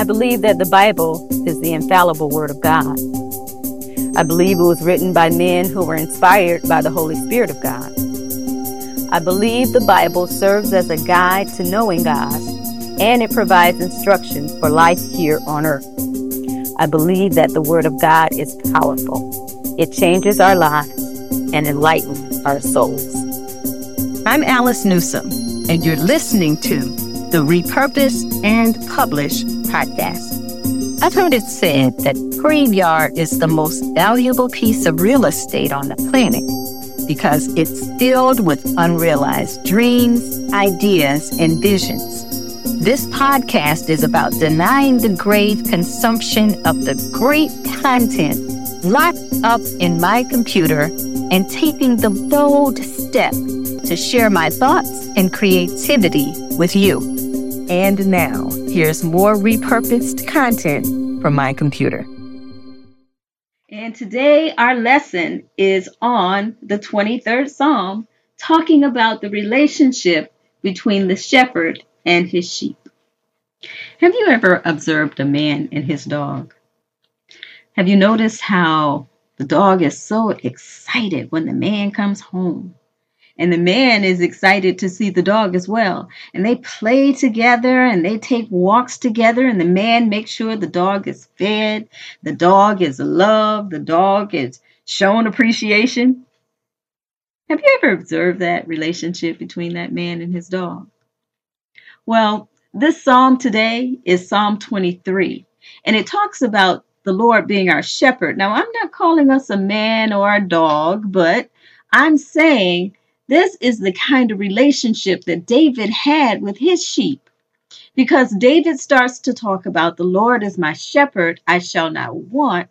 I believe that the Bible is the infallible Word of God. I believe it was written by men who were inspired by the Holy Spirit of God. I believe the Bible serves as a guide to knowing God and it provides instructions for life here on earth. I believe that the Word of God is powerful. It changes our lives and enlightens our souls. I'm Alice Newsome, and you're listening to the Repurpose and Publish podcast. I've heard it said that graveyard is the most valuable piece of real estate on the planet because it's filled with unrealized dreams, ideas, and visions. This podcast is about denying the grave consumption of the great content locked up in my computer and taking the bold step to share my thoughts and creativity with you. And now, here's more repurposed content from my computer. And today our lesson is on the 23rd Psalm, talking about the relationship between the shepherd and his sheep. Have you ever observed a man and his dog? Have you noticed how the dog is so excited when the man comes home? And the man is excited to see the dog as well. And they play together and they take walks together. And the man makes sure the dog is fed, the dog is loved, the dog is shown appreciation. Have you ever observed that relationship between that man and his dog? Well, this psalm today is Psalm 23, and it talks about the Lord being our shepherd. Now, I'm not calling us a man or a dog, but I'm saying this is the kind of relationship that David had with his sheep. Because David starts to talk about the Lord is my shepherd, I shall not want.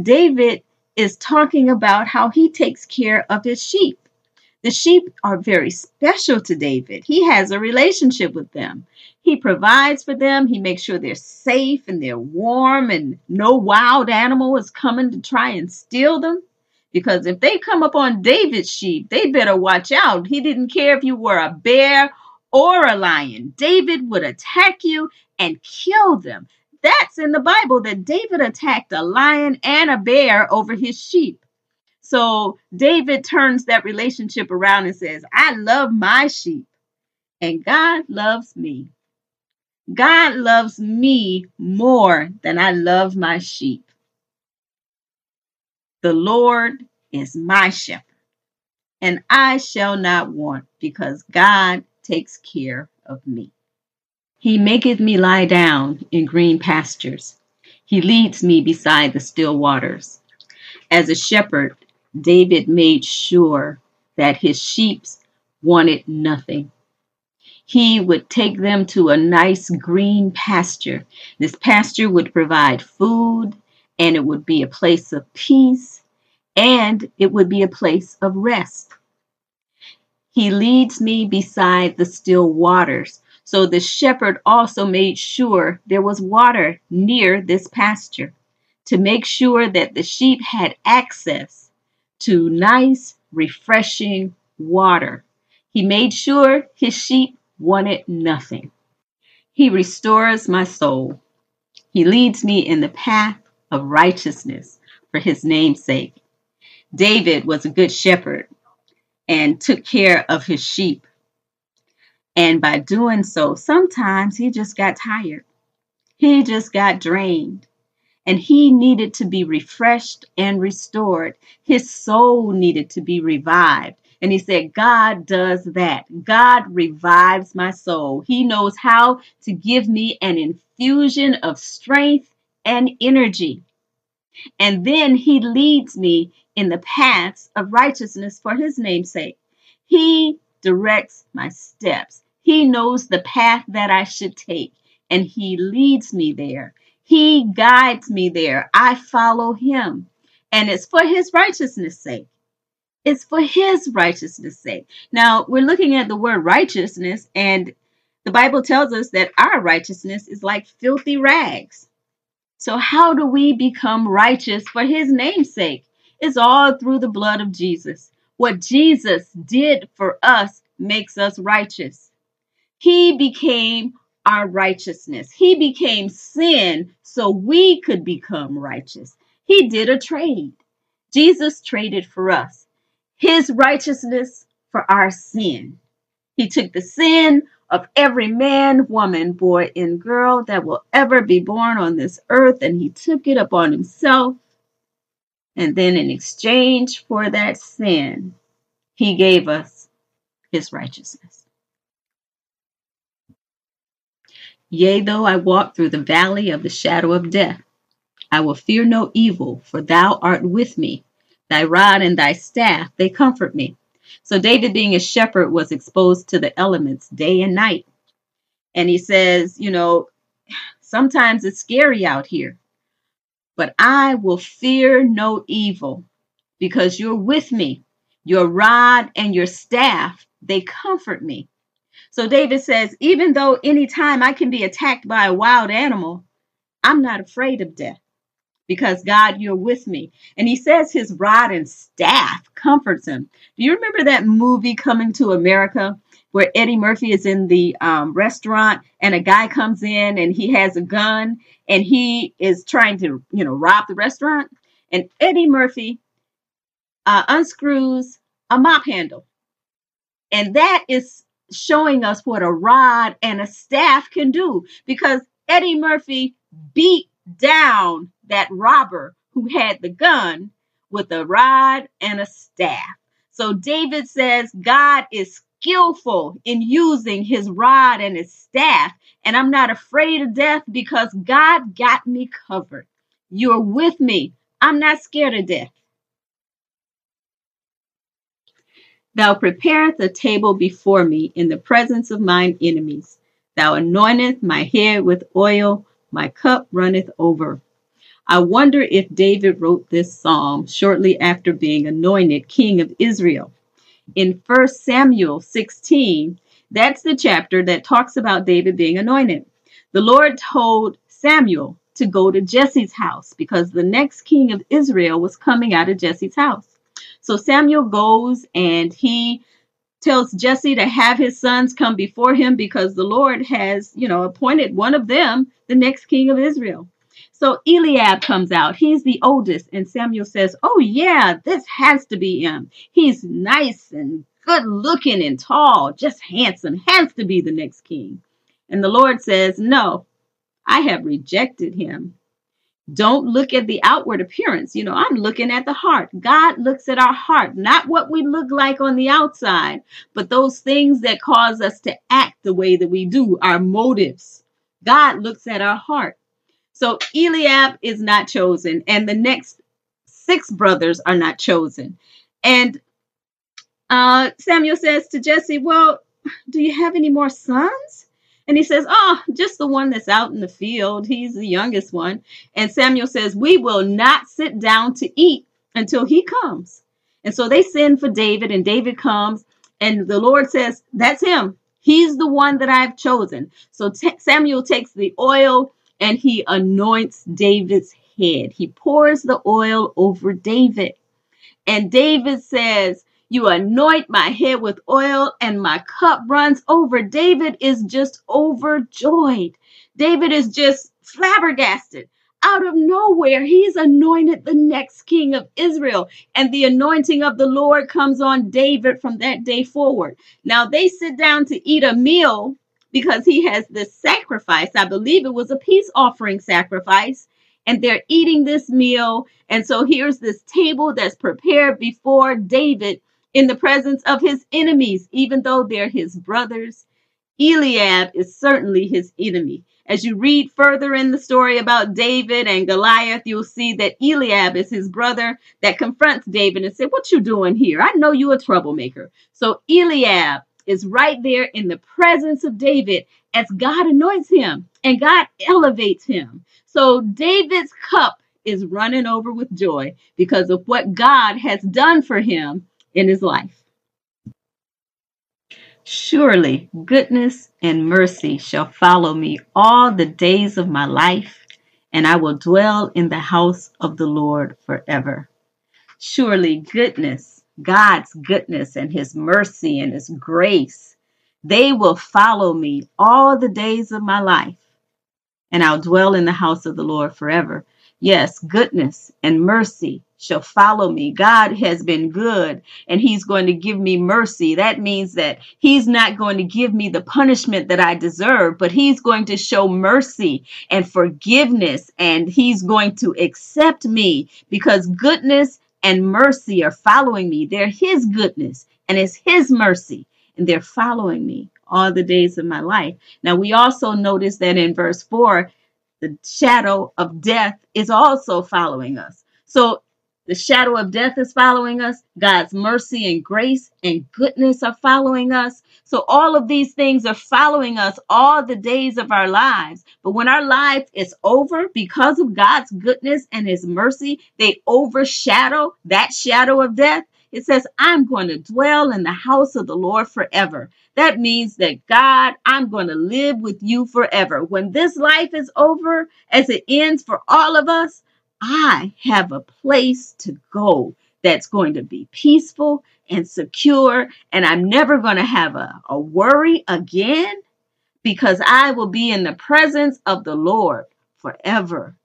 David is talking about how he takes care of his sheep. The sheep are very special to David. He has a relationship with them. He provides for them. He makes sure they're safe and they're warm and no wild animal is coming to try and steal them. Because if they come up on David's sheep, they better watch out. He didn't care if you were a bear or a lion. David would attack you and kill them. That's in the Bible that David attacked a lion and a bear over his sheep. So David turns that relationship around and says, I love my sheep and God loves me. God loves me more than I love my sheep. The Lord is my shepherd, and I shall not want, because God takes care of me. He maketh me lie down in green pastures. He leads me beside the still waters. As a shepherd, David made sure that his sheep wanted nothing. He would take them to a nice green pasture. This pasture would provide food and it would be a place of peace and it would be a place of rest. He leads me beside the still waters. So the shepherd also made sure there was water near this pasture to make sure that the sheep had access to nice, refreshing water. He made sure his sheep wanted nothing. He restores my soul. He leads me in the path of righteousness for his name's sake. David was a good shepherd and took care of his sheep. And by doing so, sometimes he just got tired. He just got drained. And he needed to be refreshed and restored. His soul needed to be revived. And he said, God does that. God revives my soul. He knows how to give me an infusion of strength and energy. And then he leads me in the paths of righteousness for his name's sake. He directs my steps. He knows the path that I should take, and he leads me there. He guides me there. I follow him, and it's for his righteousness' sake. It's for his righteousness' sake. Now, we're looking at the word righteousness, and the Bible tells us that our righteousness is like filthy rags. So, how do we become righteous for his name's sake? It's all through the blood of Jesus. What Jesus did for us makes us righteous. He became our righteousness. He became sin so we could become righteous. He did a trade. Jesus traded for us his righteousness for our sin. He took the sin of every man, woman, boy, and girl that will ever be born on this earth, and he took it upon himself. And then, in exchange for that sin, he gave us his righteousness. Yea, though I walk through the valley of the shadow of death, I will fear no evil, for thou art with me. Thy rod and thy staff, they comfort me. So David, being a shepherd, was exposed to the elements day and night. And he says, you know, sometimes it's scary out here, but I will fear no evil because you're with me. Your rod and your staff, they comfort me. So David says, even though anytime I can be attacked by a wild animal, I'm not afraid of death because God, you're with me. And he says his rod and staff comforts him. Do you remember that movie Coming to America? Where Eddie Murphy is in the um, restaurant and a guy comes in and he has a gun and he is trying to, you know, rob the restaurant. And Eddie Murphy uh, unscrews a mop handle. And that is showing us what a rod and a staff can do because Eddie Murphy beat down that robber who had the gun with a rod and a staff. So David says God is skillful in using his rod and his staff, and I'm not afraid of death because God got me covered. You're with me. I'm not scared of death. Thou preparest a table before me in the presence of mine enemies. Thou anointest my head with oil, my cup runneth over. I wonder if David wrote this psalm shortly after being anointed king of Israel. In 1 Samuel 16, that's the chapter that talks about David being anointed. The Lord told Samuel to go to Jesse's house because the next king of Israel was coming out of Jesse's house. So Samuel goes and he tells Jesse to have his sons come before him because the Lord has, you know, appointed one of them the next king of Israel. So Eliab comes out. He's the oldest. And Samuel says, Oh, yeah, this has to be him. He's nice and good looking and tall, just handsome, has to be the next king. And the Lord says, No, I have rejected him. Don't look at the outward appearance. You know, I'm looking at the heart. God looks at our heart, not what we look like on the outside, but those things that cause us to act the way that we do, our motives. God looks at our heart. So Eliab is not chosen, and the next six brothers are not chosen. And uh, Samuel says to Jesse, Well, do you have any more sons? And he says, Oh, just the one that's out in the field. He's the youngest one. And Samuel says, We will not sit down to eat until he comes. And so they send for David, and David comes, and the Lord says, That's him. He's the one that I've chosen. So t- Samuel takes the oil and he anoints David's head. He pours the oil over David. And David says, You anoint my head with oil, and my cup runs over. David is just overjoyed. David is just flabbergasted. Out of nowhere, he's anointed the next king of Israel. And the anointing of the Lord comes on David from that day forward. Now they sit down to eat a meal because he has this sacrifice. I believe it was a peace offering sacrifice. And they're eating this meal. And so here's this table that's prepared before David in the presence of his enemies, even though they're his brothers. Eliab is certainly his enemy. As you read further in the story about David and Goliath, you'll see that Eliab is his brother that confronts David and said, What you doing here? I know you a troublemaker. So Eliab is right there in the presence of David as God anoints him and God elevates him. So David's cup is running over with joy because of what God has done for him in his life. Surely goodness and mercy shall follow me all the days of my life, and I will dwell in the house of the Lord forever. Surely goodness God's goodness and his mercy and his grace They will follow me all the days of my life, and I'll dwell in the house of the Lord forever. Yes, goodness and mercy shall follow me. God has been good and he's going to give me mercy. That means that he's not going to give me the punishment that I deserve, but he's going to show mercy and forgiveness and he's going to accept me because goodness and mercy are following me. They're his goodness and it's his mercy and they're following me all the days of my life. Now we also notice that in verse 4 the shadow of death is also following us. So the shadow of death is following us. God's mercy and grace and goodness are following us. So all of these things are following us all the days of our lives. But when our life is over, because of God's goodness and his mercy, they overshadow that shadow of death. It says, I'm going to dwell in the house of the Lord forever. That means that God, I'm going to live with you forever. When this life is over, as it ends for all of us, I have a place to go that's going to be peaceful and secure, and I'm never going to have a, a worry again because I will be in the presence of the Lord forever.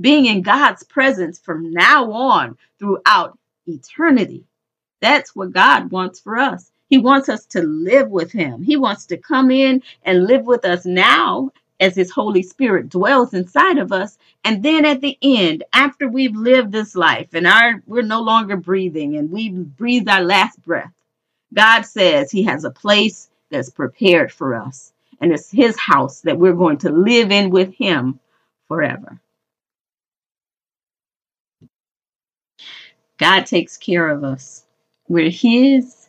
Being in God's presence from now on throughout eternity. That's what God wants for us. He wants us to live with Him. He wants to come in and live with us now as His Holy Spirit dwells inside of us. And then at the end, after we've lived this life and our we're no longer breathing and we breathe our last breath, God says He has a place that's prepared for us. And it's His house that we're going to live in with Him forever. God takes care of us. We're His,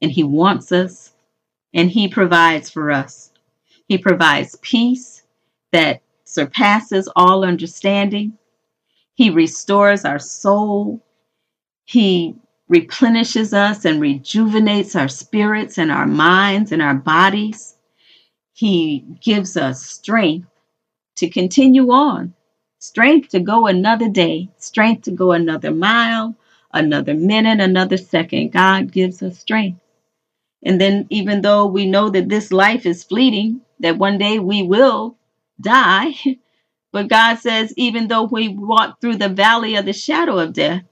and He wants us, and He provides for us. He provides peace that surpasses all understanding. He restores our soul. He replenishes us and rejuvenates our spirits and our minds and our bodies. He gives us strength to continue on, strength to go another day, strength to go another mile, another minute, another second. God gives us strength. And then, even though we know that this life is fleeting, that one day we will die. But God says, even though we walk through the valley of the shadow of death,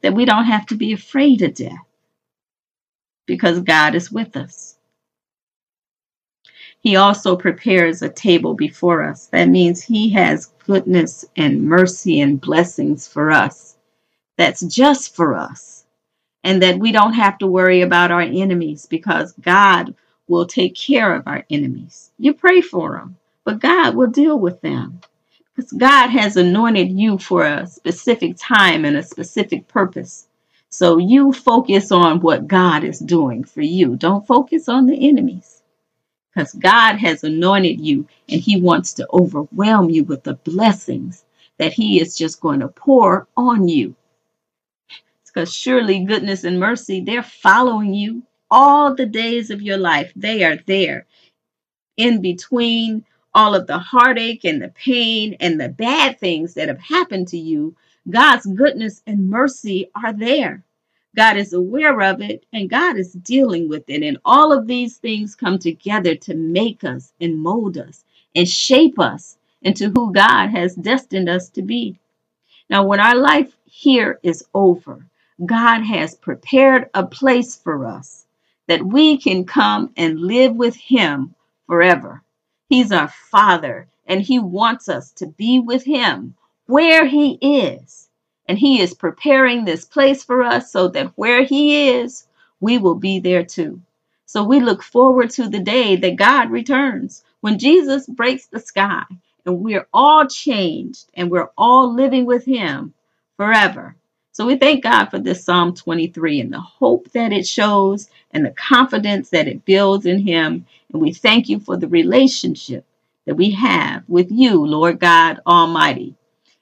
that we don't have to be afraid of death because God is with us. He also prepares a table before us. That means He has goodness and mercy and blessings for us. That's just for us. And that we don't have to worry about our enemies because God will take care of our enemies. You pray for them, but God will deal with them. Because God has anointed you for a specific time and a specific purpose. So you focus on what God is doing for you. Don't focus on the enemies. Because God has anointed you and He wants to overwhelm you with the blessings that He is just going to pour on you. Because surely goodness and mercy, they're following you all the days of your life. They are there in between all of the heartache and the pain and the bad things that have happened to you. God's goodness and mercy are there. God is aware of it and God is dealing with it. And all of these things come together to make us and mold us and shape us into who God has destined us to be. Now, when our life here is over, God has prepared a place for us that we can come and live with Him forever. He's our Father, and He wants us to be with Him where He is. And He is preparing this place for us so that where He is, we will be there too. So we look forward to the day that God returns when Jesus breaks the sky and we're all changed and we're all living with Him forever. So we thank God for this Psalm 23 and the hope that it shows and the confidence that it builds in Him. And we thank you for the relationship that we have with you, Lord God Almighty.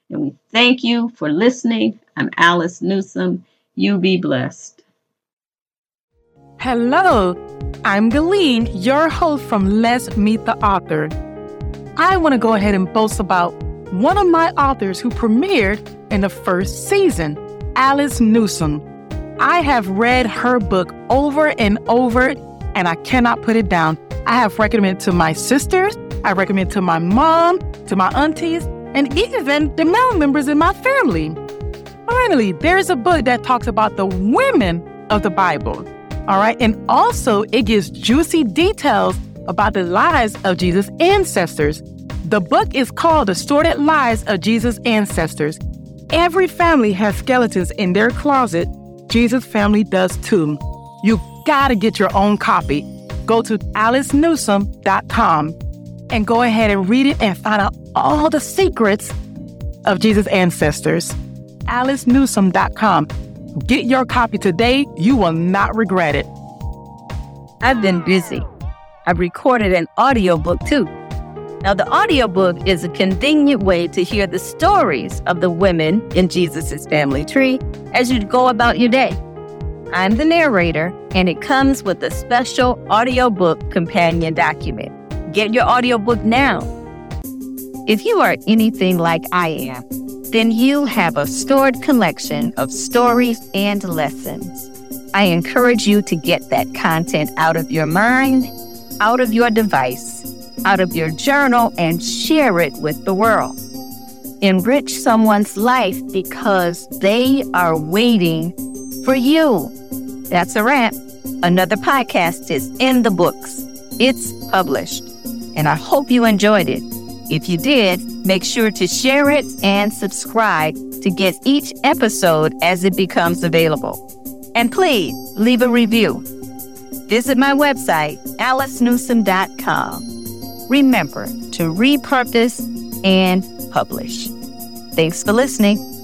And we thank you for listening. I'm Alice Newsome. You be blessed. Hello, I'm Galeen, your host from Let's Meet the Author. I want to go ahead and boast about one of my authors who premiered in the first season. Alice Newsome. I have read her book over and over, and I cannot put it down. I have recommended to my sisters, I recommend to my mom, to my aunties, and even the male members in my family. Finally, there's a book that talks about the women of the Bible. All right. And also, it gives juicy details about the lives of Jesus' ancestors. The book is called The Sordid Lives of Jesus' Ancestors. Every family has skeletons in their closet. Jesus' family does too. You gotta get your own copy. Go to alicenewsome.com and go ahead and read it and find out all the secrets of Jesus' ancestors. alicenewsome.com. Get your copy today. You will not regret it. I've been busy. I've recorded an audiobook too. Now, the audiobook is a convenient way to hear the stories of the women in Jesus' family tree as you go about your day. I'm the narrator, and it comes with a special audiobook companion document. Get your audiobook now. If you are anything like I am, then you have a stored collection of stories and lessons. I encourage you to get that content out of your mind, out of your device, out of your journal, and share it with the world. Enrich someone's life because they are waiting for you. That's a wrap. Another podcast is in the books. It's published. And I hope you enjoyed it. If you did, make sure to share it and subscribe to get each episode as it becomes available. And please leave a review. Visit my website, alicenewsome.com. Remember to repurpose and publish. Thanks for listening.